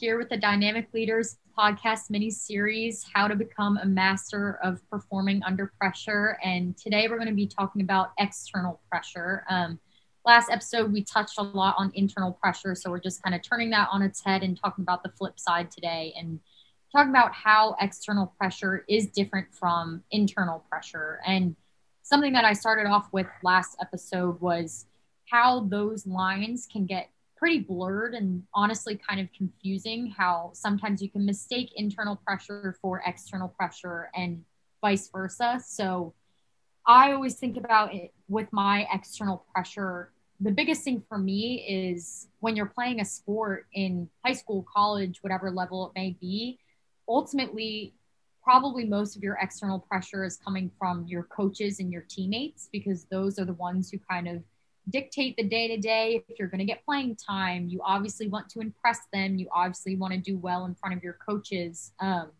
Here with the Dynamic Leaders podcast mini series, How to Become a Master of Performing Under Pressure. And today we're going to be talking about external pressure. Um, last episode, we touched a lot on internal pressure. So we're just kind of turning that on its head and talking about the flip side today and talking about how external pressure is different from internal pressure. And something that I started off with last episode was how those lines can get pretty blurred and honestly kind of confusing how sometimes you can mistake internal pressure for external pressure and vice versa. So I always think about it with my external pressure. The biggest thing for me is when you're playing a sport in high school, college, whatever level it may be, ultimately, probably most of your external pressure is coming from your coaches and your teammates because those are the ones who kind of dictate the day to day. If you're going to get playing time, you obviously want to impress them. You obviously want to do well in front of your coaches. Um,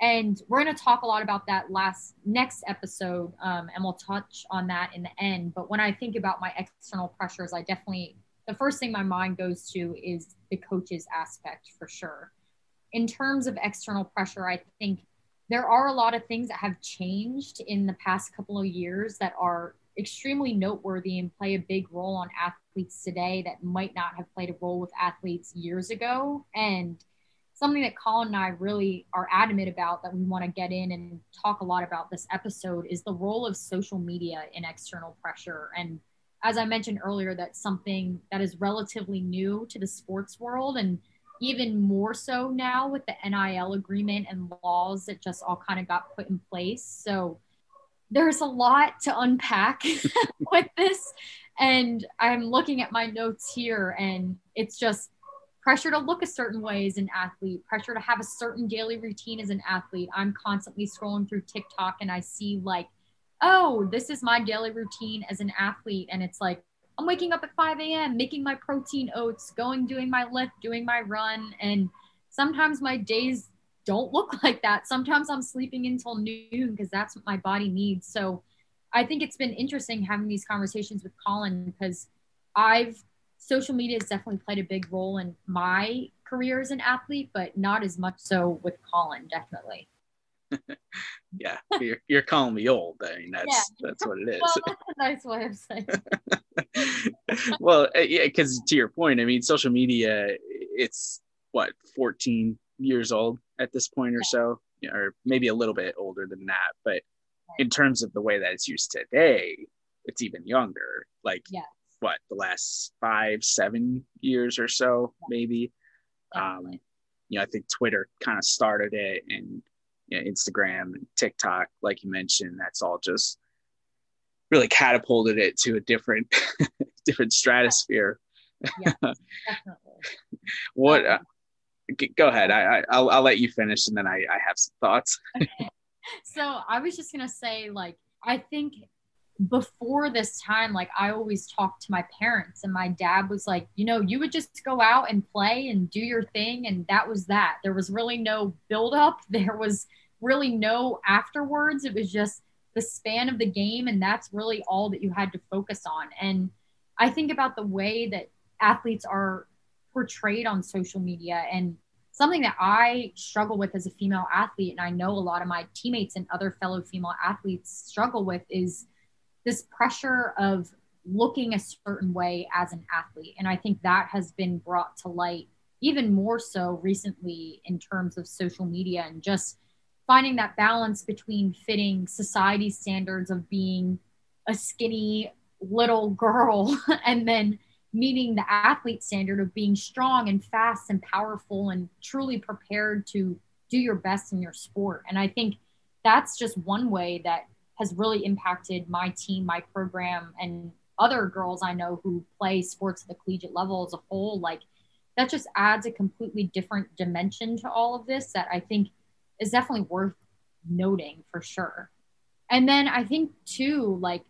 and we're going to talk a lot about that last next episode, um, and we'll touch on that in the end. But when I think about my external pressures, I definitely the first thing my mind goes to is the coaches aspect for sure. In terms of external pressure, I think there are a lot of things that have changed in the past couple of years that are extremely noteworthy and play a big role on athletes today that might not have played a role with athletes years ago. And something that Colin and I really are adamant about that we want to get in and talk a lot about this episode is the role of social media in external pressure. And as I mentioned earlier, that's something that is relatively new to the sports world and even more so now with the NIL agreement and laws that just all kind of got put in place. So there's a lot to unpack with this. And I'm looking at my notes here, and it's just pressure to look a certain way as an athlete, pressure to have a certain daily routine as an athlete. I'm constantly scrolling through TikTok and I see, like, oh, this is my daily routine as an athlete. And it's like, I'm waking up at 5 a.m., making my protein oats, going, doing my lift, doing my run. And sometimes my days don't look like that. Sometimes I'm sleeping until noon because that's what my body needs. So I think it's been interesting having these conversations with Colin because I've social media has definitely played a big role in my career as an athlete, but not as much so with Colin, definitely. yeah, you're, you're calling me old. I mean, that's yeah. that's what it is. well, that's a nice way of saying. well, uh, yeah, because to your point, I mean, social media, it's what 14 years old at this point or so, or maybe a little bit older than that. But in terms of the way that it's used today, it's even younger. Like yes. what the last five, seven years or so, maybe. Um, you know, I think Twitter kind of started it, and you know, Instagram and TikTok, like you mentioned, that's all just really catapulted it to a different, different stratosphere. Yeah, definitely. what? Um, uh, go ahead. I, I will I'll let you finish, and then I I have some thoughts. okay. So I was just gonna say, like, I think before this time, like I always talked to my parents, and my dad was like, you know, you would just go out and play and do your thing, and that was that. There was really no build up. There was really no afterwards. It was just the span of the game, and that's really all that you had to focus on. And I think about the way that athletes are portrayed on social media and something that I struggle with as a female athlete, and I know a lot of my teammates and other fellow female athletes struggle with, is this pressure of looking a certain way as an athlete. And I think that has been brought to light even more so recently in terms of social media and just finding that balance between fitting society standards of being a skinny little girl and then meeting the athlete standard of being strong and fast and powerful and truly prepared to do your best in your sport. And I think that's just one way that has really impacted my team, my program, and other girls I know who play sports at the collegiate level as a whole. Like that just adds a completely different dimension to all of this that I think is definitely worth noting for sure. And then I think too, like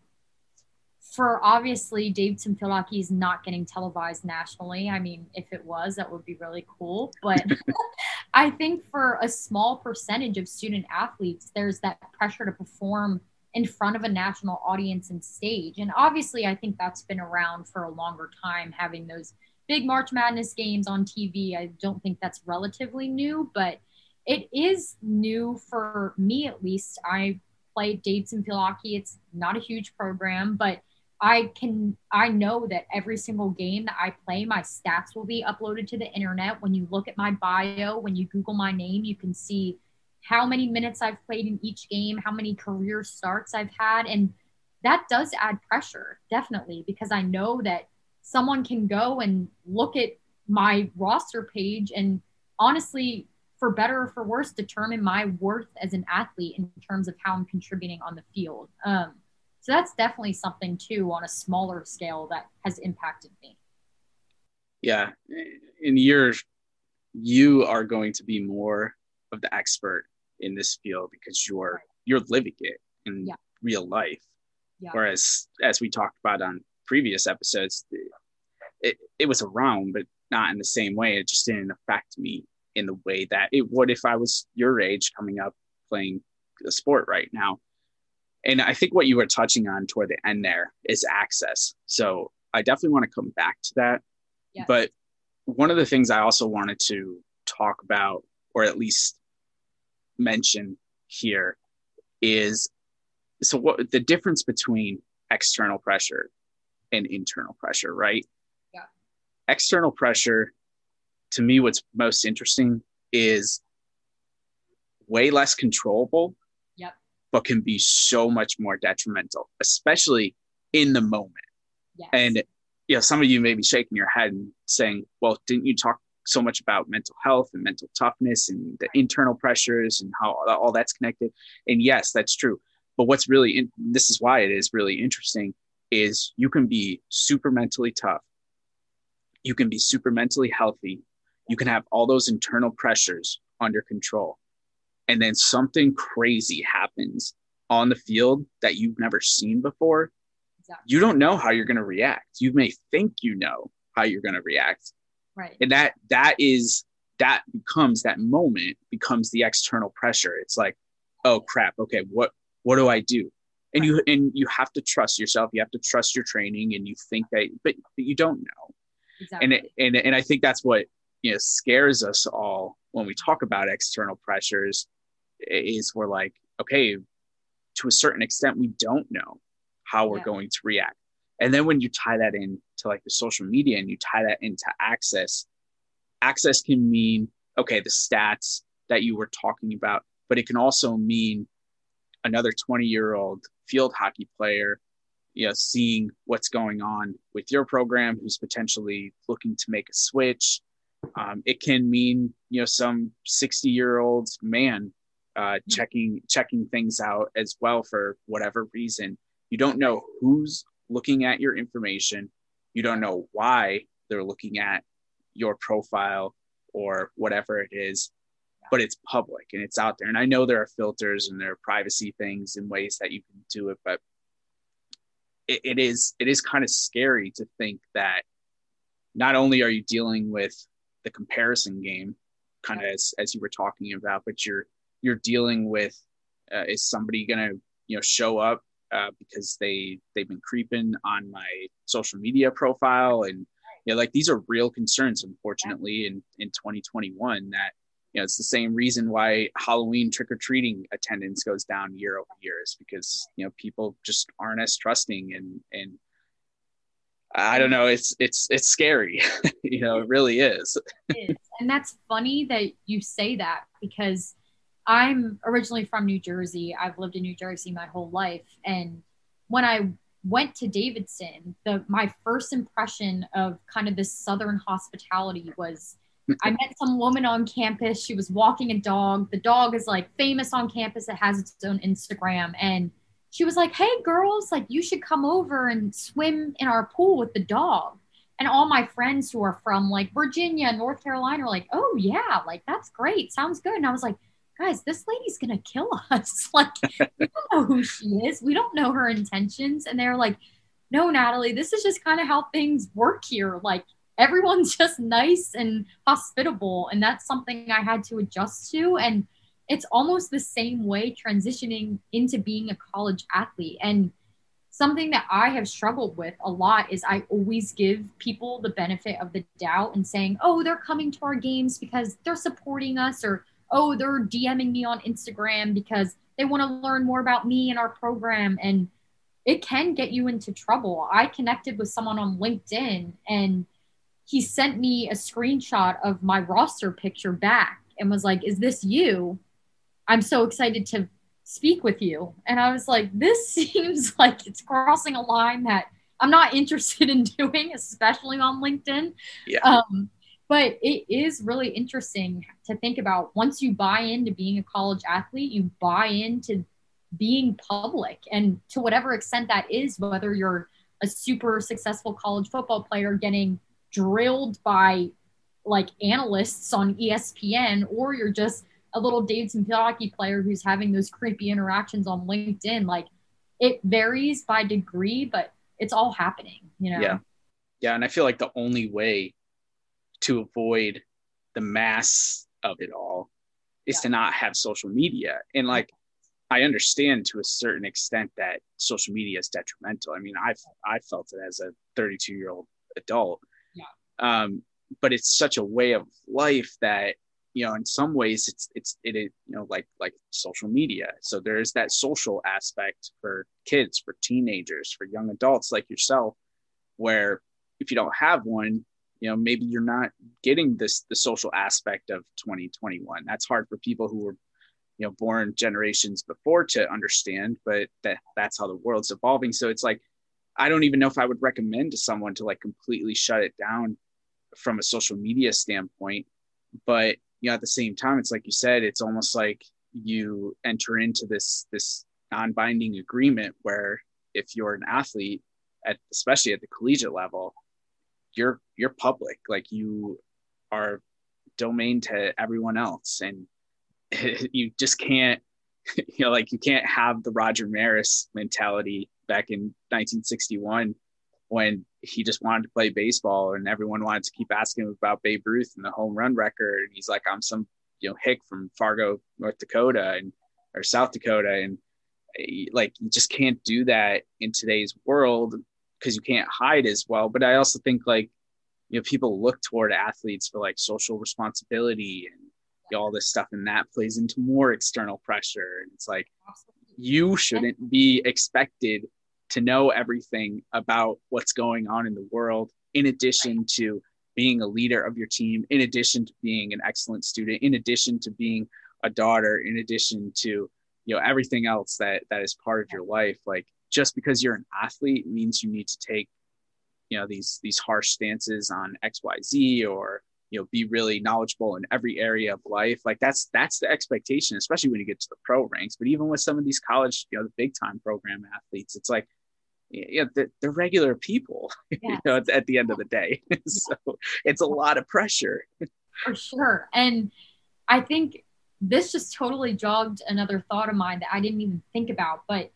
for obviously Davidson Field Hockey is not getting televised nationally. I mean, if it was, that would be really cool. But I think for a small percentage of student athletes, there's that pressure to perform in front of a national audience and stage. And obviously, I think that's been around for a longer time, having those big March Madness games on TV. I don't think that's relatively new, but it is new for me at least. I play Davidson Field Hockey. It's not a huge program, but I can I know that every single game that I play, my stats will be uploaded to the internet. When you look at my bio, when you Google my name, you can see how many minutes I've played in each game, how many career starts I've had. And that does add pressure, definitely, because I know that someone can go and look at my roster page and honestly, for better or for worse, determine my worth as an athlete in terms of how I'm contributing on the field. Um, so that's definitely something too on a smaller scale that has impacted me. Yeah. In years, you are going to be more of the expert in this field because you're right. you're living it in yeah. real life. Yeah. Whereas as we talked about on previous episodes, it, it was around, but not in the same way. It just didn't affect me in the way that it would if I was your age coming up playing the sport right now and I think what you were touching on toward the end there is access. So I definitely want to come back to that. Yes. But one of the things I also wanted to talk about, or at least mention here, is so what the difference between external pressure and internal pressure, right? Yeah. External pressure, to me, what's most interesting is way less controllable but can be so much more detrimental, especially in the moment. Yes. And you know, some of you may be shaking your head and saying, "Well, didn't you talk so much about mental health and mental toughness and the internal pressures and how all that's connected?" And yes, that's true. But what's really in, this is why it is really interesting is you can be super mentally tough. You can be super mentally healthy. You can have all those internal pressures under control and then something crazy happens on the field that you've never seen before, exactly. you don't know how you're going to react. You may think you know how you're going to react. Right. And that that is that becomes that moment becomes the external pressure. It's like, oh crap, okay, what what do I do? And right. you and you have to trust yourself. You have to trust your training and you think that but, but you don't know. Exactly. And it, and and I think that's what you know scares us all when we talk about external pressures is we're like, okay, to a certain extent, we don't know how we're yeah. going to react. And then when you tie that in to like the social media and you tie that into access, access can mean, okay, the stats that you were talking about, but it can also mean another 20 year old field hockey player, you know, seeing what's going on with your program who's potentially looking to make a switch. Um, it can mean, you know, some 60 year old man uh, checking checking things out as well for whatever reason. You don't know who's looking at your information. You don't know why they're looking at your profile or whatever it is, but it's public and it's out there. And I know there are filters and there are privacy things and ways that you can do it, but it, it is it is kind of scary to think that not only are you dealing with the comparison game, kind of as as you were talking about, but you're you're dealing with uh, is somebody going to you know show up uh, because they they've been creeping on my social media profile and you know like these are real concerns unfortunately in in 2021 that you know it's the same reason why halloween trick-or-treating attendance goes down year over year is because you know people just aren't as trusting and and I don't know. It's it's it's scary. you know, it really is. And that's funny that you say that because I'm originally from New Jersey. I've lived in New Jersey my whole life. And when I went to Davidson, the my first impression of kind of this southern hospitality was I met some woman on campus. She was walking a dog. The dog is like famous on campus. It has its own Instagram. And she was like, Hey girls, like you should come over and swim in our pool with the dog. And all my friends who are from like Virginia, North Carolina are like, Oh yeah, like that's great. Sounds good. And I was like, guys, this lady's gonna kill us. like, we don't know who she is. We don't know her intentions. And they're like, no, Natalie, this is just kind of how things work here. Like, everyone's just nice and hospitable. And that's something I had to adjust to. And it's almost the same way transitioning into being a college athlete. And something that I have struggled with a lot is I always give people the benefit of the doubt and saying, oh, they're coming to our games because they're supporting us, or oh, they're DMing me on Instagram because they want to learn more about me and our program. And it can get you into trouble. I connected with someone on LinkedIn and he sent me a screenshot of my roster picture back and was like, Is this you? I'm so excited to speak with you. And I was like, this seems like it's crossing a line that I'm not interested in doing, especially on LinkedIn. Yeah. Um, but it is really interesting to think about once you buy into being a college athlete, you buy into being public and to whatever extent that is, whether you're a super successful college football player getting drilled by like analysts on ESPN, or you're just a little Davidson hockey player who's having those creepy interactions on LinkedIn. Like it varies by degree, but it's all happening, you know? Yeah. Yeah. And I feel like the only way to avoid the mass of it all is yeah. to not have social media. And like, I understand to a certain extent that social media is detrimental. I mean, I've I felt it as a 32 year old adult. Yeah. Um, but it's such a way of life that you know in some ways it's it's it, it you know like like social media so there's that social aspect for kids for teenagers for young adults like yourself where if you don't have one you know maybe you're not getting this the social aspect of 2021 that's hard for people who were you know born generations before to understand but that that's how the world's evolving. So it's like i don't even know if i would recommend to someone to like completely shut it down from a social media standpoint. But you know at the same time it's like you said it's almost like you enter into this this non-binding agreement where if you're an athlete at especially at the collegiate level you're you're public like you are domain to everyone else and you just can't you know like you can't have the Roger Maris mentality back in 1961 when he just wanted to play baseball and everyone wanted to keep asking him about Babe Ruth and the home run record. And he's like, I'm some, you know, hick from Fargo, North Dakota and or South Dakota. And eh, like, you just can't do that in today's world because you can't hide as well. But I also think like, you know, people look toward athletes for like social responsibility and you know, all this stuff. And that plays into more external pressure. And it's like, you shouldn't be expected to know everything about what's going on in the world, in addition to being a leader of your team, in addition to being an excellent student, in addition to being a daughter, in addition to you know everything else that that is part of your life. Like just because you're an athlete means you need to take you know these these harsh stances on XYZ or you know be really knowledgeable in every area of life. Like that's that's the expectation especially when you get to the pro ranks. But even with some of these college you know the big time program athletes it's like yeah, they're, they're regular people yes. you know at, at, the end of the day. So it's a lot of pressure. For sure. And i think this just totally jogged another thought of mine that i didn't even think about but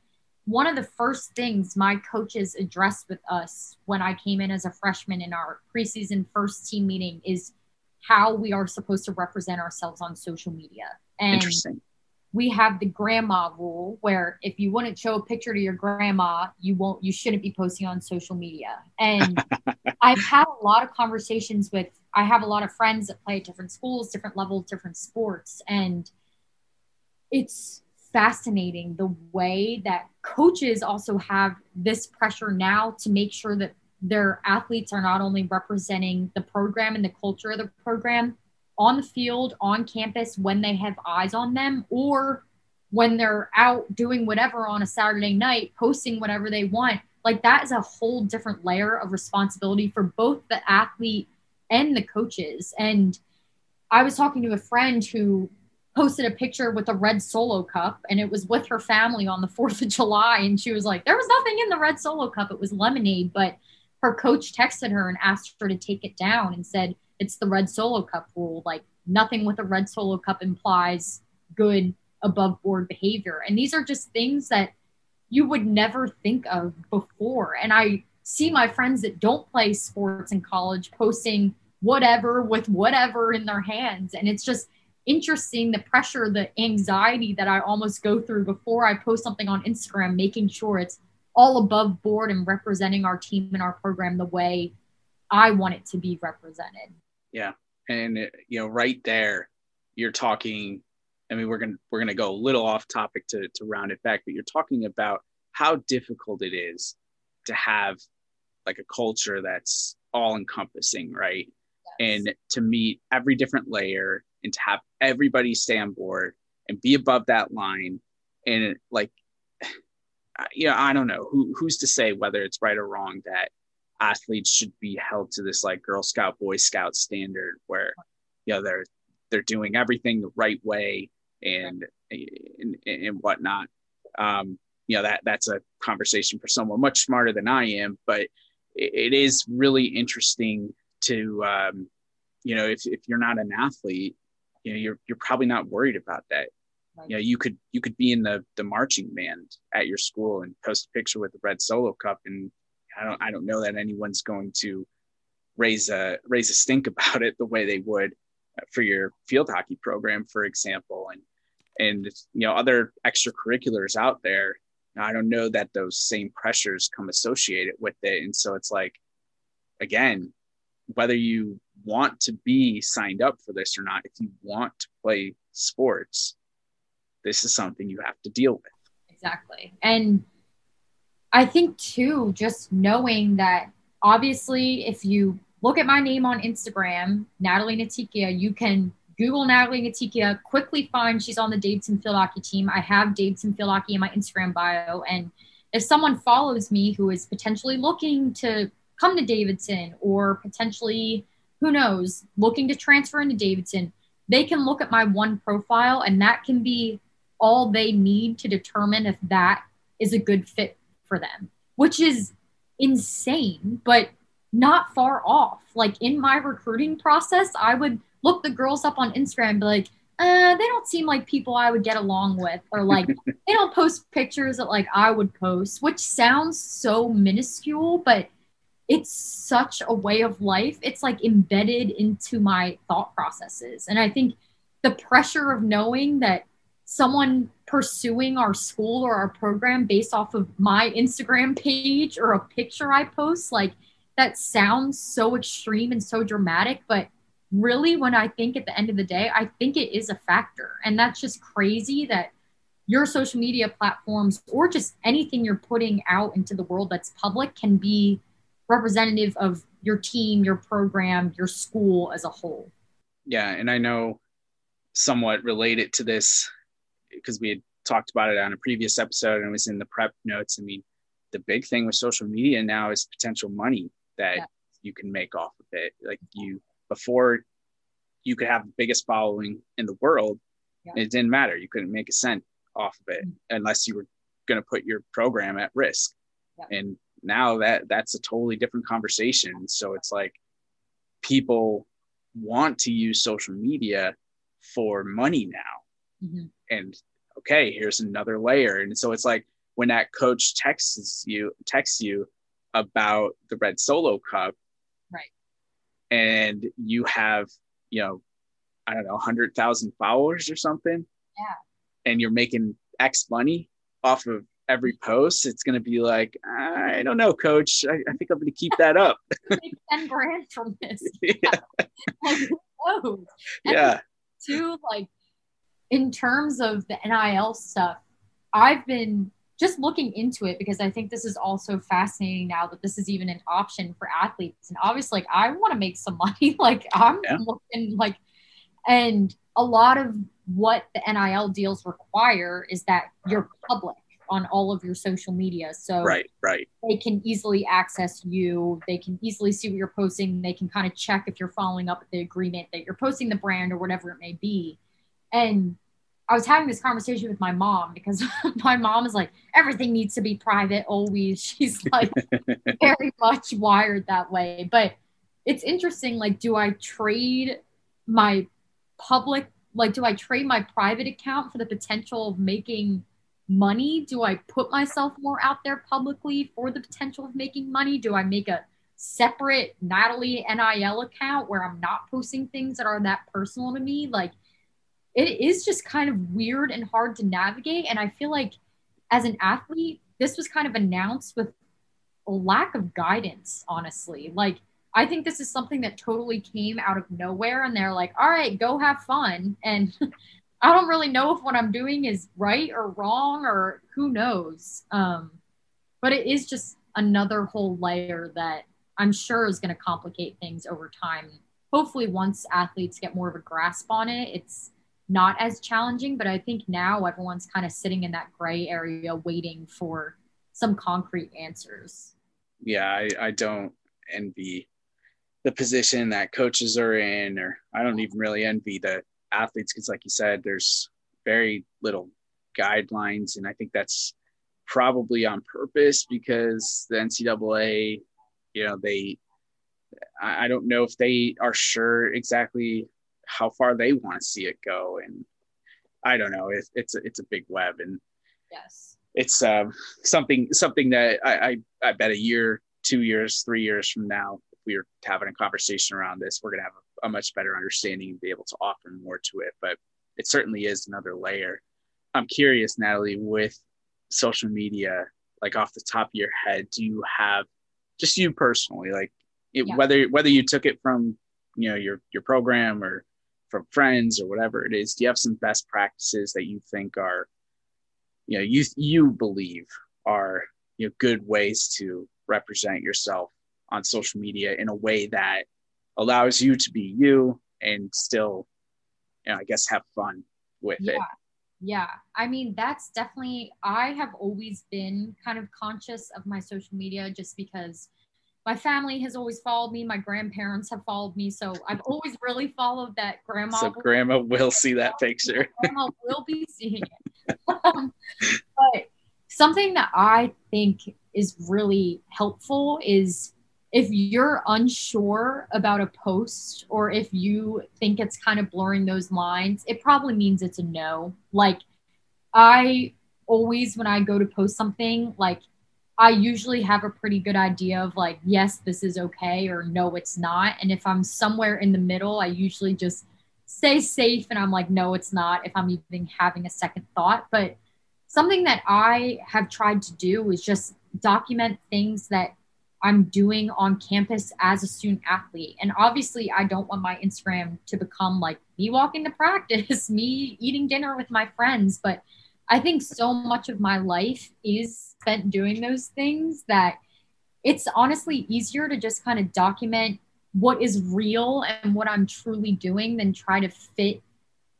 one of the first things my coaches addressed with us when i came in as a freshman in our preseason first team meeting is how we are supposed to represent ourselves on social media and Interesting we have the grandma rule where if you wouldn't show a picture to your grandma, you won't you shouldn't be posting on social media. And I've had a lot of conversations with I have a lot of friends that play at different schools, different levels, different sports and it's fascinating the way that coaches also have this pressure now to make sure that their athletes are not only representing the program and the culture of the program on the field, on campus when they have eyes on them, or when they're out doing whatever on a Saturday night, posting whatever they want. Like that is a whole different layer of responsibility for both the athlete and the coaches. And I was talking to a friend who posted a picture with a red solo cup and it was with her family on the 4th of July. And she was like, there was nothing in the red solo cup. It was lemonade. But her coach texted her and asked her to take it down and said, it's the red solo cup rule. Like nothing with a red solo cup implies good above board behavior. And these are just things that you would never think of before. And I see my friends that don't play sports in college posting whatever with whatever in their hands. And it's just interesting the pressure, the anxiety that I almost go through before I post something on Instagram, making sure it's all above board and representing our team and our program the way I want it to be represented. Yeah. And uh, you know, right there, you're talking. I mean, we're gonna we're gonna go a little off topic to to round it back, but you're talking about how difficult it is to have like a culture that's all encompassing, right? Yes. And to meet every different layer and to have everybody stay on board and be above that line. And like yeah i don't know who who's to say whether it's right or wrong that athletes should be held to this like girl scout boy scout standard where you know they're they're doing everything the right way and and, and whatnot. Um you know that that's a conversation for someone much smarter than i am but it, it is really interesting to um you know if, if you're not an athlete you know you're you're probably not worried about that. You know you could you could be in the the marching band at your school and post a picture with the red solo cup and i don't i don't know that anyone's going to raise a raise a stink about it the way they would for your field hockey program for example. And and you know other extracurriculars out there i don't know that those same pressures come associated with it. And so it's like again whether you want to be signed up for this or not if you want to play sports this is something you have to deal with. Exactly. And I think too, just knowing that obviously if you look at my name on Instagram, Natalie Natikia, you can Google Natalie Natikia, quickly find she's on the Davidson field hockey team. I have Davidson field hockey in my Instagram bio. And if someone follows me who is potentially looking to come to Davidson or potentially, who knows, looking to transfer into Davidson, they can look at my one profile and that can be all they need to determine if that is a good fit for them, which is insane, but not far off. Like in my recruiting process, I would look the girls up on Instagram and be like, uh, they don't seem like people I would get along with, or like they don't post pictures that like I would post, which sounds so minuscule, but it's such a way of life. It's like embedded into my thought processes. And I think the pressure of knowing that someone pursuing our school or our program based off of my Instagram page or a picture I post, like that sounds so extreme and so dramatic. But really, when I think at the end of the day, I think it is a factor. And that's just crazy that your social media platforms or just anything you're putting out into the world that's public can be representative of your team, your program, your school as a whole. Yeah. And I know somewhat related to this because we had talked about it on a previous episode and it was in the prep notes. I mean, the big thing with social media now is potential money that yeah. you can make off of it. Like you before you could have the biggest following in the world, yeah. it didn't matter. You couldn't make a cent off of it mm-hmm. unless you were going to put your program at risk. Yeah. And now that that's a totally different conversation. So it's like people want to use social media for money now. Mm-hmm and okay, here's another layer. And so it's like when that coach texts you, texts you about the red solo cup, right? And you have, you know, I don't know, hundred thousand followers or something. Yeah. And you're making X money off of every post. It's going to be like, I don't know, coach. I, I think I'm going to keep that up. Ten grand from this. Yeah. like, whoa. yeah. Two, like in terms of the NIL stuff, I've been just looking into it because I think this is also fascinating now that this is even an option for athletes. And obviously, like I want to make some money. like I'm yeah. looking like, and a lot of what the NIL deals require is that you're public on all of your social media. So right, right. They can easily access you. They can easily see what you're posting. They can kind of check if you're following up with the agreement that you're posting the brand or whatever it may be. And I was having this conversation with my mom because my mom is like, everything needs to be private always. She's like very much wired that way. But it's interesting. Like, do I trade my public, like, do I trade my private account for the potential of making money? Do I put myself more out there publicly for the potential of making money? Do I make a separate Natalie NIL account where I'm not posting things that are that personal to me? Like, it is just kind of weird and hard to navigate. And I feel like as an athlete, this was kind of announced with a lack of guidance, honestly. Like, I think this is something that totally came out of nowhere, and they're like, all right, go have fun. And I don't really know if what I'm doing is right or wrong or who knows. Um, but it is just another whole layer that I'm sure is going to complicate things over time. Hopefully, once athletes get more of a grasp on it, it's not as challenging. But I think now everyone's kind of sitting in that gray area waiting for some concrete answers. Yeah, I, I don't envy the position that coaches are in, or I don't even really envy the athletes because, like you said, there's very little guidelines. And I think that's probably on purpose because the NCAA, you know, they, I don't know if they are sure exactly how far they want to see it go. And I don't know. It's, it's, a, it's a big web and yes, it's um, something, something that I, I, I bet a year, two years, three years from now, we were having a conversation around this, we're going to have a, a much better understanding and be able to offer more to it. But it certainly is another layer. I'm curious, Natalie, with social media, like off the top of your head, do you have just you personally, like it, yeah. whether whether you took it from you know your your program or from friends or whatever it is, do you have some best practices that you think are you know you you believe are you know good ways to represent yourself on social media in a way that allows you to be you and still you know i guess have fun with yeah. it yeah. I mean, that's definitely, I have always been kind of conscious of my social media just because my family has always followed me. My grandparents have followed me. So I've always really followed that grandma. So grandma will see that picture. grandma will be seeing it. Um, but something that I think is really helpful is if you're unsure about a post or if you think it's kind of blurring those lines, it probably means it's a no. Like, I always, when I go to post something, like, I usually have a pretty good idea of like, yes, this is okay, or no, it's not. And if I'm somewhere in the middle, I usually just stay safe and I'm like, no, it's not, if I'm even having a second thought. But something that I have tried to do is just document things that I'm doing on campus as a student athlete. And obviously, I don't want my Instagram to become like me walking to practice, me eating dinner with my friends. But I think so much of my life is spent doing those things that it's honestly easier to just kind of document what is real and what I'm truly doing than try to fit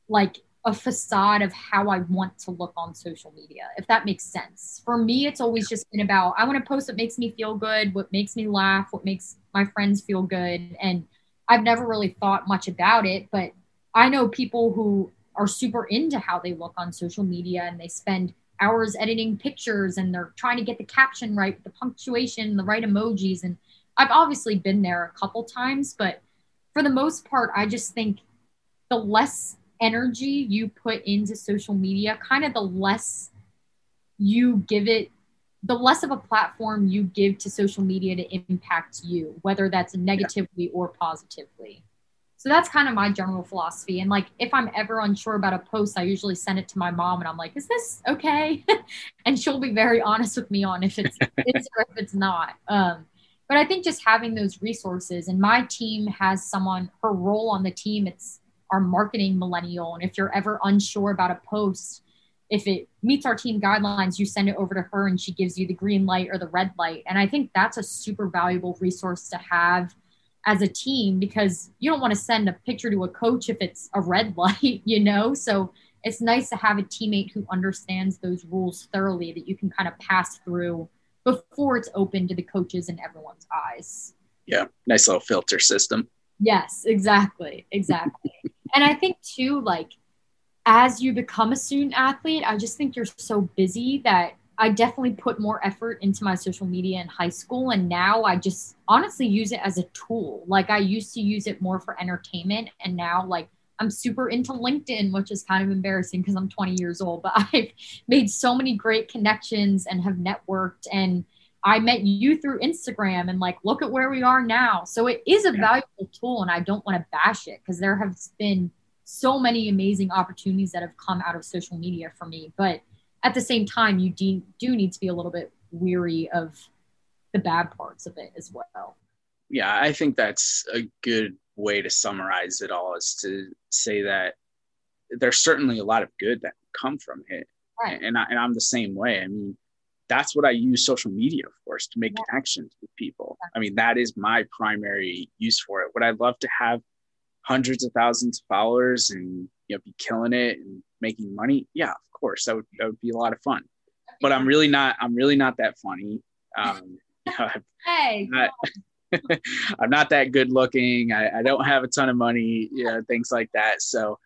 like a facade of how I want to look on social media, if that makes sense. For me, it's always just been about I want to post what makes me feel good, what makes me laugh, what makes my friends feel good. And I've never really thought much about it, but I know people who are super into how they look on social media and they spend hours editing pictures and they're trying to get the caption right, the punctuation, the right emojis. And I've obviously been there a couple times, but for the most part, I just think the less energy you put into social media, kind of the less you give it, the less of a platform you give to social media to impact you, whether that's negatively yeah. or positively. So that's kind of my general philosophy. And like, if I'm ever unsure about a post, I usually send it to my mom and I'm like, is this okay? and she'll be very honest with me on if it's, it's or if it's not. Um, but I think just having those resources and my team has someone, her role on the team, it's our marketing millennial. And if you're ever unsure about a post, if it meets our team guidelines, you send it over to her and she gives you the green light or the red light. And I think that's a super valuable resource to have as a team because you don't want to send a picture to a coach if it's a red light, you know? So it's nice to have a teammate who understands those rules thoroughly that you can kind of pass through before it's open to the coaches and everyone's eyes. Yeah, nice little filter system. Yes, exactly. Exactly. and I think too, like as you become a student athlete, I just think you're so busy that I definitely put more effort into my social media in high school. And now I just honestly use it as a tool. Like I used to use it more for entertainment. And now, like, I'm super into LinkedIn, which is kind of embarrassing because I'm 20 years old, but I've made so many great connections and have networked. And I met you through Instagram and like, look at where we are now. So it is a valuable tool and I don't want to bash it because there have been so many amazing opportunities that have come out of social media for me. But at the same time, you de- do need to be a little bit weary of the bad parts of it as well. Yeah, I think that's a good way to summarize it all is to say that there's certainly a lot of good that come from it. Right. And, I, and I'm the same way. I mean, that's what I use social media for is to make yeah. connections with people. Yeah. I mean, that is my primary use for it. Would I love to have hundreds of thousands of followers and you know be killing it and making money? Yeah, of course. That would that would be a lot of fun. But I'm really not I'm really not that funny. Um, hey, not, I'm not that good looking. I, I, don't have a ton of money, you know, things like that. So,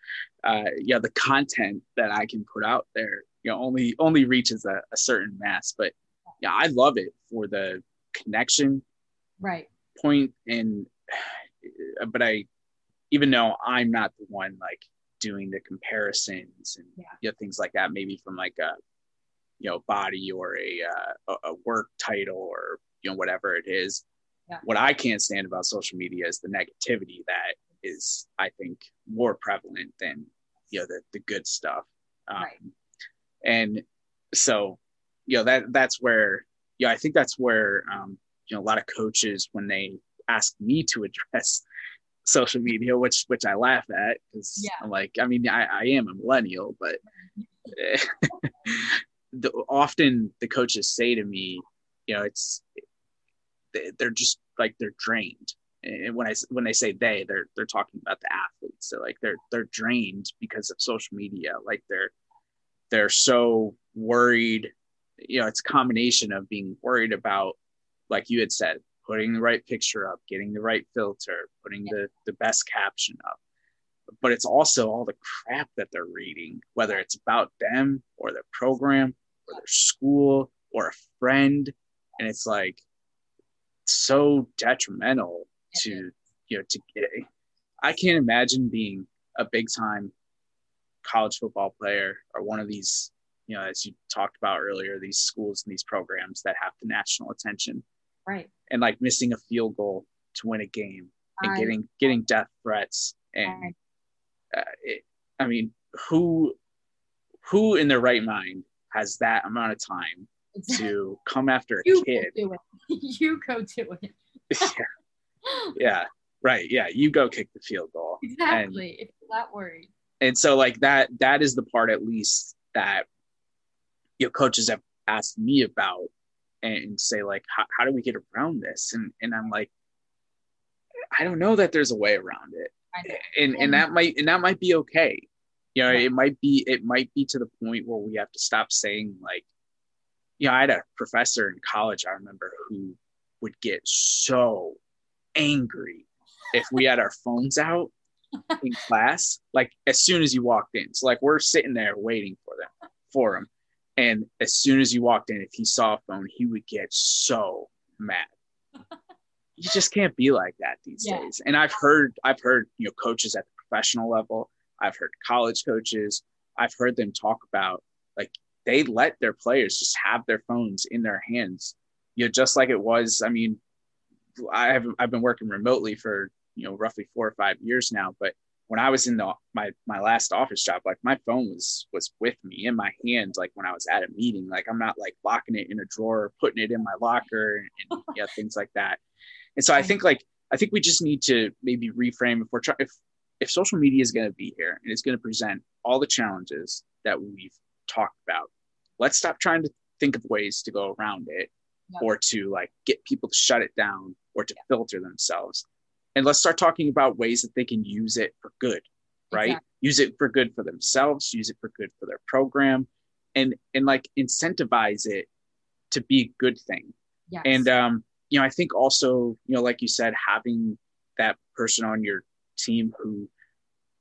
uh, yeah, the content that I can put out there, you know, only only reaches a, a certain mass. But yeah, I love it for the connection, right? Point and, but I, even though I'm not the one like doing the comparisons and yeah. you know, things like that, maybe from like a, you know, body or a uh, a work title or you know whatever it is yeah. What I can't stand about social media is the negativity that is, I think, more prevalent than you know the the good stuff. Um, right. And so, you know that that's where, yeah, I think that's where um, you know a lot of coaches when they ask me to address social media, which which I laugh at because yeah. I'm like, I mean, I, I am a millennial, but the, often the coaches say to me, you know, it's they're just like they're drained. And when i when they say they they're they're talking about the athletes. So like they're they're drained because of social media. Like they're they're so worried you know it's a combination of being worried about like you had said putting the right picture up getting the right filter putting the the best caption up. But it's also all the crap that they're reading whether it's about them or their program or their school or a friend. And it's like so detrimental to you know to I can't imagine being a big time college football player or one of these you know as you talked about earlier these schools and these programs that have the national attention right and like missing a field goal to win a game and getting getting death threats and uh, it, I mean who who in their right mind has that amount of time to come after a you kid. Go you go do it. yeah. yeah. Right. Yeah. You go kick the field goal. Exactly. And, if you're that worried. And so like that that is the part at least that you know coaches have asked me about and say like how, how do we get around this? And and I'm like, I don't know that there's a way around it. And and that might and that might be okay. You know, right. it might be it might be to the point where we have to stop saying like you know, I had a professor in college, I remember, who would get so angry if we had our phones out in class, like as soon as you walked in. So like we're sitting there waiting for them for him. And as soon as you walked in, if he saw a phone, he would get so mad. you just can't be like that these yeah. days. And I've heard, I've heard, you know, coaches at the professional level, I've heard college coaches, I've heard them talk about like they let their players just have their phones in their hands. You know, just like it was. I mean, I have I've been working remotely for you know roughly four or five years now, but when I was in the my my last office job, like my phone was was with me in my hand, like when I was at a meeting. Like I'm not like locking it in a drawer, putting it in my locker, and, and yeah, things like that. And so I think like I think we just need to maybe reframe if we're trying if if social media is going to be here and it's going to present all the challenges that we've talked about. Let's stop trying to think of ways to go around it or to like get people to shut it down or to filter themselves. And let's start talking about ways that they can use it for good, right? Exactly. Use it for good for themselves, use it for good for their program and and like incentivize it to be a good thing. Yes. And um you know, I think also, you know, like you said, having that person on your team who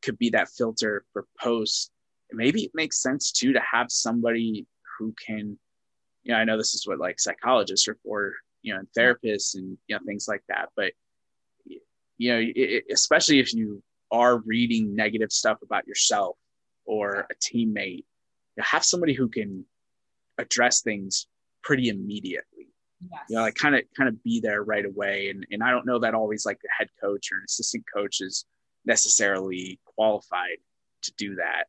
could be that filter for posts maybe it makes sense too to have somebody who can you know i know this is what like psychologists or, for you know and therapists and you know things like that but you know it, especially if you are reading negative stuff about yourself or a teammate you have somebody who can address things pretty immediately. Yes. you know like kind of kind of be there right away. And and i don't know that always like the head coach or an assistant coach is necessarily qualified to do that.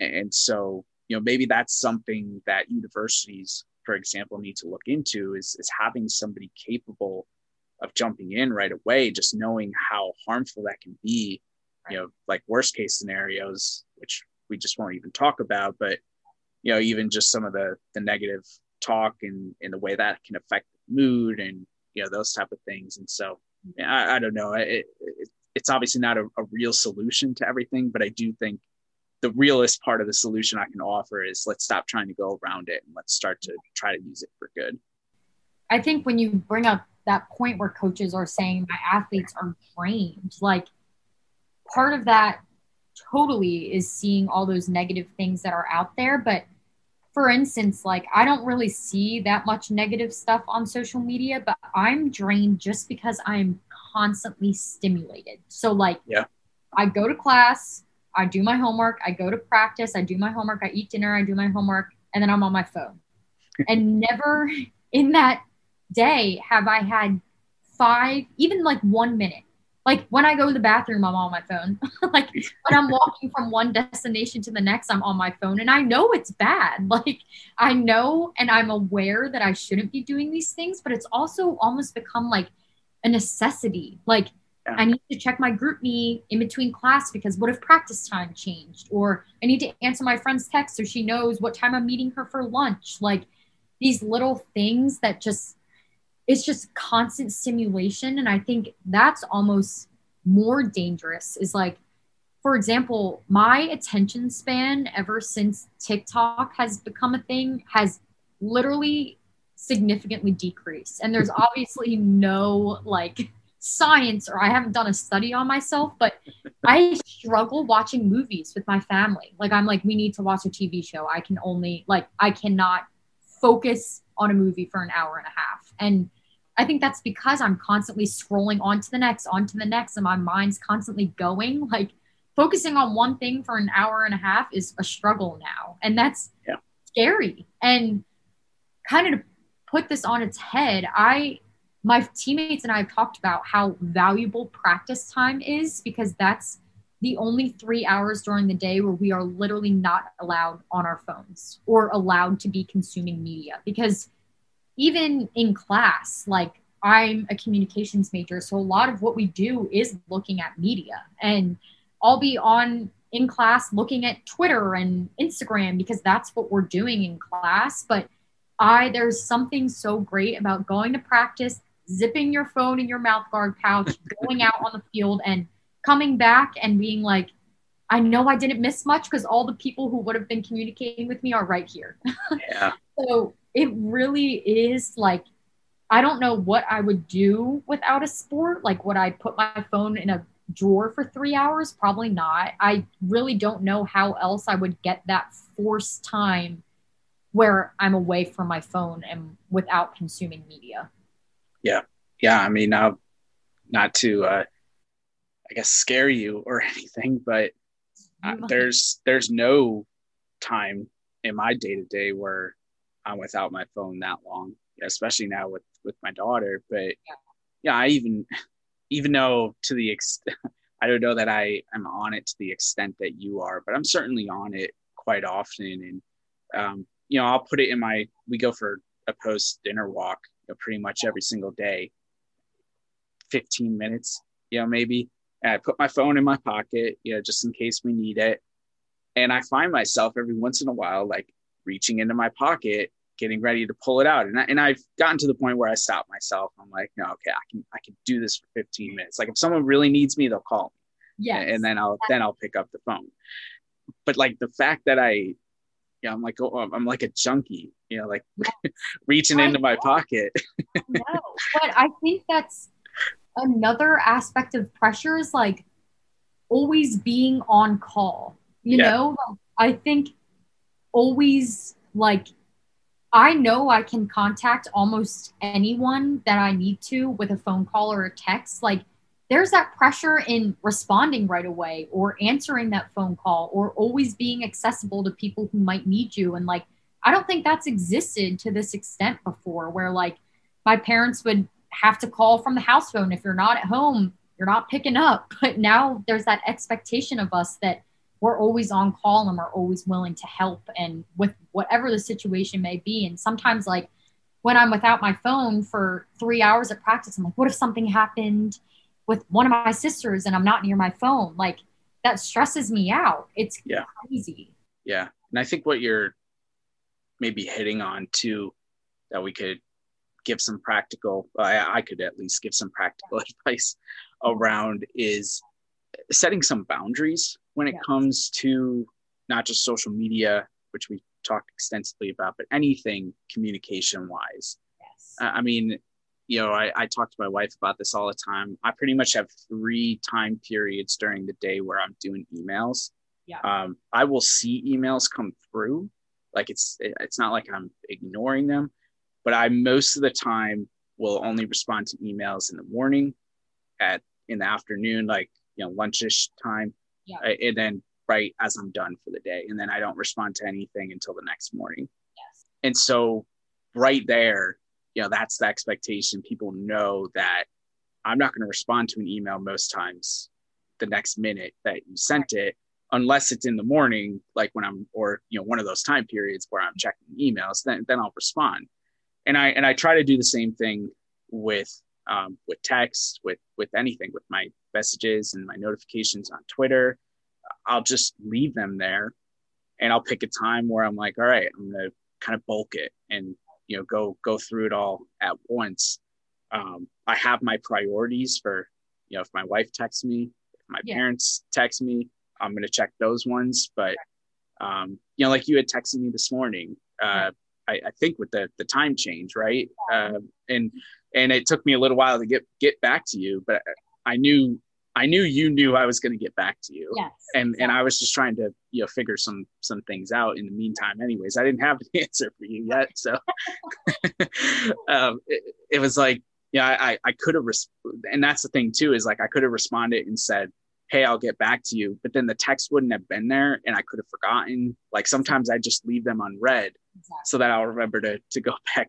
And so you know maybe that's something that universities for example need to look into is is having somebody capable of jumping in right away just knowing how harmful that can be right. you know like worst case scenarios which we just won't even talk about but you know even just some of the the negative talk and in the way that can affect mood and you know those type of things and so I, I don't know it, it, it's obviously not a, a real solution to everything but i do think the realest part of the solution I can offer is let's stop trying to go around it and let's start to try to use it for good. I think when you bring up that point where coaches are saying my athletes are drained, like part of that totally is seeing all those negative things that are out there. But for instance, like I don't really see that much negative stuff on social media, but I'm drained just because I'm constantly stimulated. So, like, yeah. I go to class, I do my homework, I go to practice, I do my homework, I eat dinner, I do my homework, and then I'm on my phone. and never in that day have I had five, even like one minute. Like when I go to the bathroom, I'm on my phone. like when I'm walking from one destination to the next, I'm on my phone. And I know it's bad. Like I know and I'm aware that I shouldn't be doing these things, but it's also almost become like a necessity. Like yeah. I need to check my GroupMe in between class because what if practice time changed? Or I need to answer my friend's text so she knows what time I'm meeting her for lunch. Like these little things that just, it's just constant stimulation. And I think that's almost more dangerous is like, for example, my attention span ever since TikTok has become a thing has literally significantly decreased. And there's obviously no like, science or I haven't done a study on myself, but I struggle watching movies with my family. Like I'm like, we need to watch a TV show. I can only like I cannot focus on a movie for an hour and a half. And I think that's because I'm constantly scrolling on to the next, on to the next, and my mind's constantly going. Like focusing on one thing for an hour and a half is a struggle now. And that's yeah. scary. And kind of to put this on its head, I my teammates and I have talked about how valuable practice time is because that's the only three hours during the day where we are literally not allowed on our phones or allowed to be consuming media. Because even in class, like I'm a communications major, so a lot of what we do is looking at media. And I'll be on in class looking at Twitter and Instagram because that's what we're doing in class. But I, there's something so great about going to practice, zipping your phone in your mouth guard pouch, going out on the field and coming back and being like, I know I didn't miss much because all the people who would have been communicating with me are right here. Yeah. so it really is like, I don't know what I would do without a sport. Like, would I put my phone in a drawer for three hours? Probably not. I really don't know how else I would get that forced time where I'm away from my phone and without consuming media. Yeah. Yeah. I mean, now, not to, uh, I guess, scare you or anything, but uh, there's there's no time in my day to day where I'm without my phone that long, especially now with with my daughter. But yeah, yeah I even even though to the extent I don't know that I am on it to the extent that you are, but I'm certainly on it quite often. And um, you know, I'll put it in my. We go for a post dinner walk, know, pretty much every single day, 15 minutes, you know, maybe. And I put my phone in my pocket, you know, just in case we need it. And I find myself every once in a while, like reaching into my pocket, getting ready to pull it out. And, I, and I've gotten to the point where I stop myself. I'm like, no, okay, I can, I can do this for 15 minutes. Like if someone really needs me, they'll call me. Yeah. And then I'll, then I'll pick up the phone. But like the fact that I, yeah, I'm like, oh, I'm like a junkie, you know, like reaching I into know. my pocket. no, but I think that's another aspect of pressure is like always being on call. You yeah. know, I think always like I know I can contact almost anyone that I need to with a phone call or a text. Like there's that pressure in responding right away or answering that phone call or always being accessible to people who might need you. And like i don't think that's existed to this extent before where like my parents would have to call from the house phone. If you're not at home you're not picking up. But now there's that expectation of us that we're always on call and we're always willing to help and with whatever the situation may be. And sometimes like when I'm without my phone for three hours at practice, I'm like, what if something happened with one of my sisters and I'm not near my phone? Like that stresses me out. It's yeah. crazy. Yeah. And I think what you're maybe hitting on too, that we could give some practical, I, I could at least give some practical advice around is setting some boundaries when it yes. comes to not just social media, which we talked extensively about, but anything communication wise. Yes. I mean, you know, I, I talk to my wife about this all the time. I pretty much have three time periods during the day where I'm doing emails. Yeah. Um, I will see emails come through. Like it's it's not like I'm ignoring them, but I most of the time will only respond to emails in the morning, at in the afternoon, like you know lunchish time, yeah. Uh, and then right as I'm done for the day, and then I don't respond to anything until the next morning. Yes. And so, right there, you know, that's the expectation. People know that I'm not going to respond to an email most times the next minute that you sent right. it unless it's in the morning like when i'm or you know one of those time periods where i'm checking emails then then i'll respond and i and i try to do the same thing with um, with text with with anything with my messages and my notifications on twitter i'll just leave them there and i'll pick a time where i'm like all right i'm gonna kind of bulk it and you know go go through it all at once um, i have my priorities for you know if my wife texts me if my yeah. parents text me I'm to check those ones. But, um, you know, like you had texted me this morning, uh, I, I, think with the, the time change, right. Uh, and, and it took me a little while to get, get back to you, but I knew, I knew you knew I was going to get back to you. Yes, and, exactly. and I was just trying to, you know, figure some, some things out in the meantime anyways. I didn't have an answer for you yet. So, um, it, it was like, yeah, I, I could have, res- and that's the thing too, is like, I could have responded and said, hey i'll get back to you. But then the text wouldn't have been there and i could have forgotten. Like sometimes i just leave them unread exactly. so that i'll remember to, to go back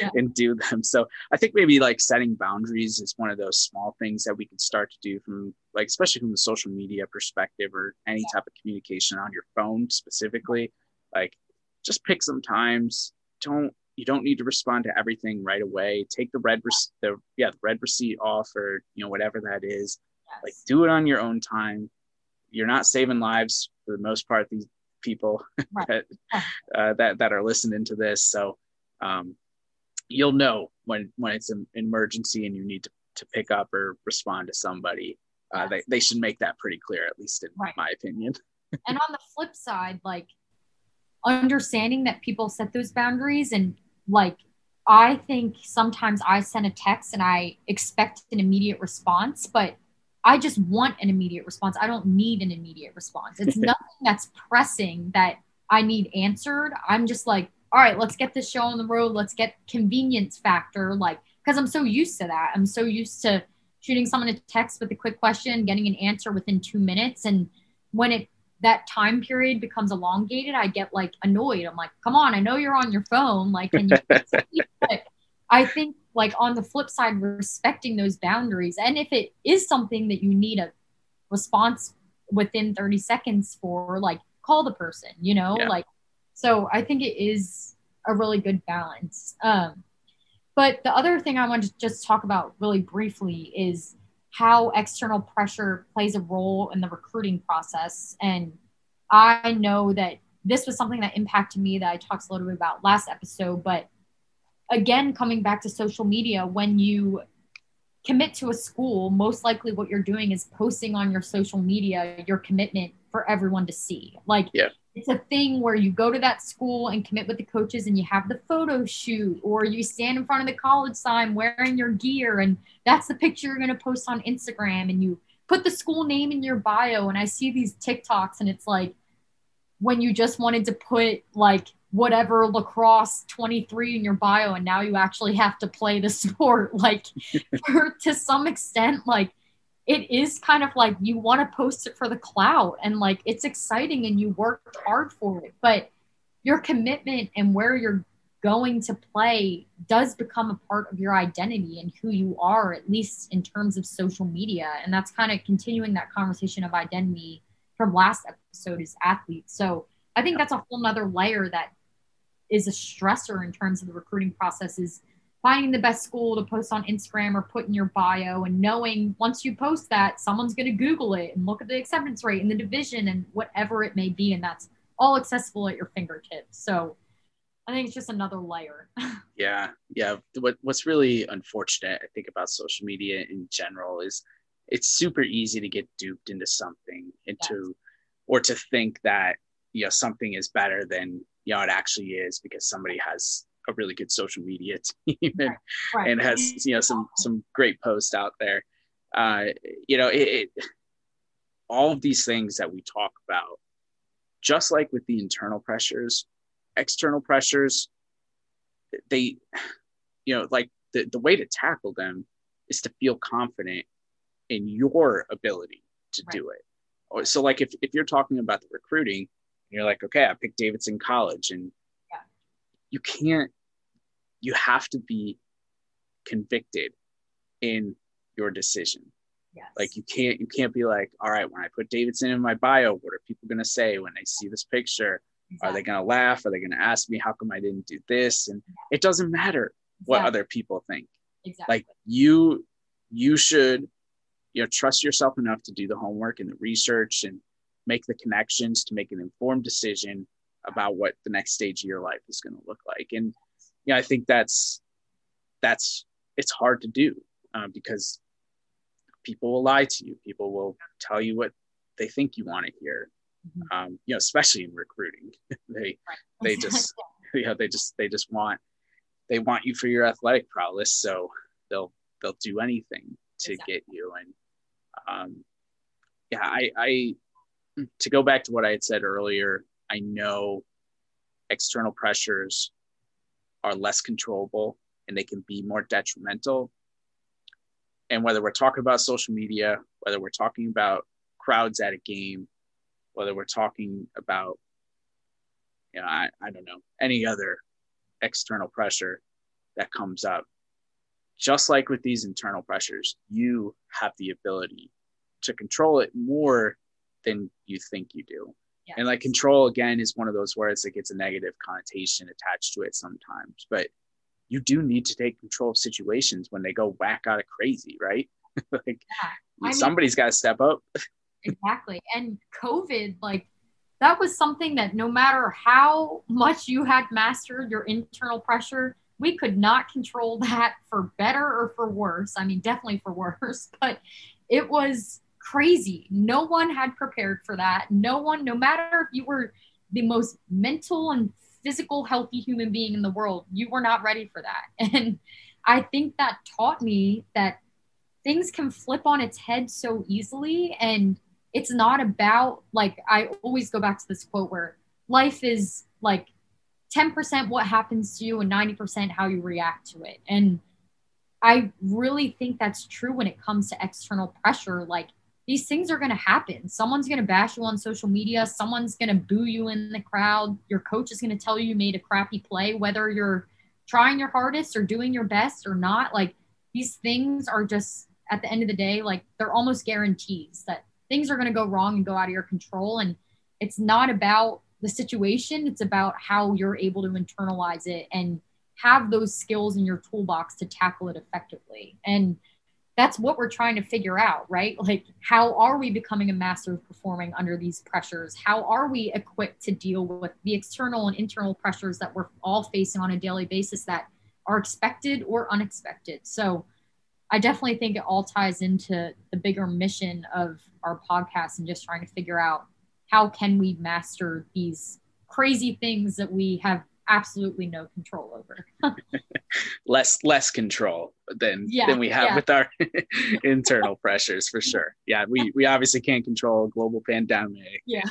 yeah. and do them. So i think maybe like setting boundaries is one of those small things that we can start to do from like especially from the social media perspective or any yeah. type of communication on your phone specifically. Like just pick some times. Don't you don't need to respond to everything right away. Take the read re- the yeah the read receipt off or you know whatever that is Yes. Like do it on your own time. You're not saving lives for the most part. These people right. that, uh, that that are listening to this, so um, you'll know when when it's an emergency and you need to to pick up or respond to somebody. Uh, yes. they, they should make that pretty clear, at least in right. my opinion. and on the flip side, like understanding that people set those boundaries and like I think sometimes I send a text and I expect an immediate response, but I just want an immediate response. I don't need an immediate response. It's nothing that's pressing that I need answered. I'm just like, all right, let's get this show on the road. Let's get convenience factor. Like, because I'm so used to that. I'm so used to shooting someone a text with a quick question, getting an answer within two minutes. And when it that time period becomes elongated, I get like annoyed. I'm like, come on, I know you're on your phone. Like, can you? I think like on the flip side respecting those boundaries. And if it is something that you need a response within 30 seconds for like call the person you know? Yeah. like so i think it is a really good balance. Um but the other thing i want to just talk about really briefly is how external pressure plays a role in the recruiting process. And i know that this was something that impacted me that i talked a little bit about last episode but again, coming back to social media, when you commit to a school, most likely what you're doing is posting on your social media your commitment for everyone to see. Like, yeah. it's a thing where you go to that school and commit with the coaches and you have the photo shoot, or you stand in front of the college sign wearing your gear, and that's the picture you're going to post on Instagram, and you put the school name in your bio. And I see these TikToks, and it's like, when you just wanted to put like whatever lacrosse 23 in your bio and now you actually have to play the sport like for, to some extent like it is kind of like you want to post it for the clout and like it's exciting and you worked hard for it but your commitment and where you're going to play does become a part of your identity and who you are at least in terms of social media and that's kind of continuing that conversation of identity from last episode is athletes. So I think that's a whole nother layer that is a stressor in terms of the recruiting process is finding the best school to post on Instagram or put in your bio and knowing once you post that, someone's going to Google it and look at the acceptance rate and the division and whatever it may be. And that's all accessible at your fingertips. So I think it's just another layer. yeah. Yeah. What, what's really unfortunate, I think, about social media in general is it's super easy to get duped into something, into, yes. or to think that, you know, something is better than, you know, it actually is because somebody has a really good social media team and, right. and has you know some some great posts out there uh you know it, it, all of these things that we talk about just like with the internal pressures external pressures they you know like the, the way to tackle them is to feel confident in your ability to right. do it so like if, if you're talking about the recruiting you're like okay i picked davidson college and you can't you have to be convicted in your decision yes. like you can't you can't be like all right when i put davidson in my bio what are people going to say when they see this picture exactly. are they going to laugh are they going to ask me how come i didn't do this and it doesn't matter exactly. what other people think exactly. like you you should you know trust yourself enough to do the homework and the research and make the connections to make an informed decision about what the next stage of your life is going to look like. And you know i think that's that's it's hard to do uh, because people will lie to you. People will tell you what they think you want to hear mm-hmm. um, you know especially in recruiting. They they just you know they just they just want they want you for your athletic prowess so they'll they'll do anything to exactly. get you. And um, yeah i i to go back to what I had said earlier, I know external pressures are less controllable and they can be more detrimental. And whether we're talking about social media, whether we're talking about crowds at a game, whether we're talking about, you know, I, I don't know, any other external pressure that comes up, just like with these internal pressures, you have the ability to control it more than you think you do. Yes. And like control again is one of those words that gets a negative connotation attached to it sometimes, but you do need to take control of situations when they go whack out of crazy, right? like yeah. somebody's got to step up. exactly. And COVID, like that was something that no matter how much you had mastered your internal pressure, we could not control that for better or for worse. I mean, definitely for worse, but it was crazy. No one had prepared for that. No one, no matter if you were the most mental and physical healthy human being in the world, you were not ready for that. And I think that taught me that things can flip on its head so easily. And it's not about, like, I always go back to this quote where life is like 10% what happens to you and 90% how you react to it. And I really think that's true when it comes to external pressure. Like, these things are going to happen. Someone's going to bash you on social media. Someone's going to boo you in the crowd. Your coach is going to tell you you made a crappy play, whether you're trying your hardest or doing your best or not. Like these things are just at the end of the day, like they're almost guarantees that things are going to go wrong and go out of your control. And it's not about the situation, it's about how you're able to internalize it and have those skills in your toolbox to tackle it effectively. And that's what we're trying to figure out, right? Like, how are we becoming a master of performing under these pressures? How are we equipped to deal with the external and internal pressures that we're all facing on a daily basis that are expected or unexpected? So, I definitely think it all ties into the bigger mission of our podcast and just trying to figure out how can we master these crazy things that we have absolutely no control over. less less control than yeah, than we have yeah. with our internal pressures for sure. Yeah, we we obviously can't control a global pandemic. Yeah.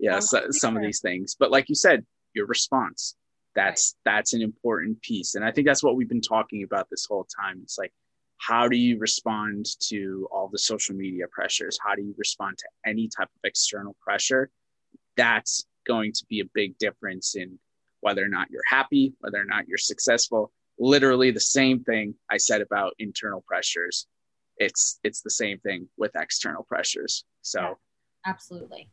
Yeah, oh, so, some sure. of these things. But like you said, your response that's right. that's an important piece and I think that's what we've been talking about this whole time. It's like how do you respond to all the social media pressures? How do you respond to any type of external pressure? That's going to be a big difference in whether or not you're happy, whether or not you're successful. Literally the same thing I said about internal pressures. It's it's the same thing with external pressures. So yeah, absolutely.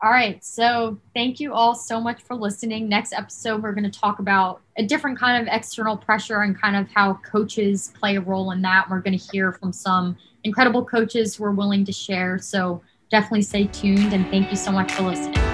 All right. So thank you all so much for listening. Next episode, we're going to talk about a different kind of external pressure and kind of how coaches play a role in that. We're going to hear from some incredible coaches who are willing to share. So definitely stay tuned and thank you so much for listening.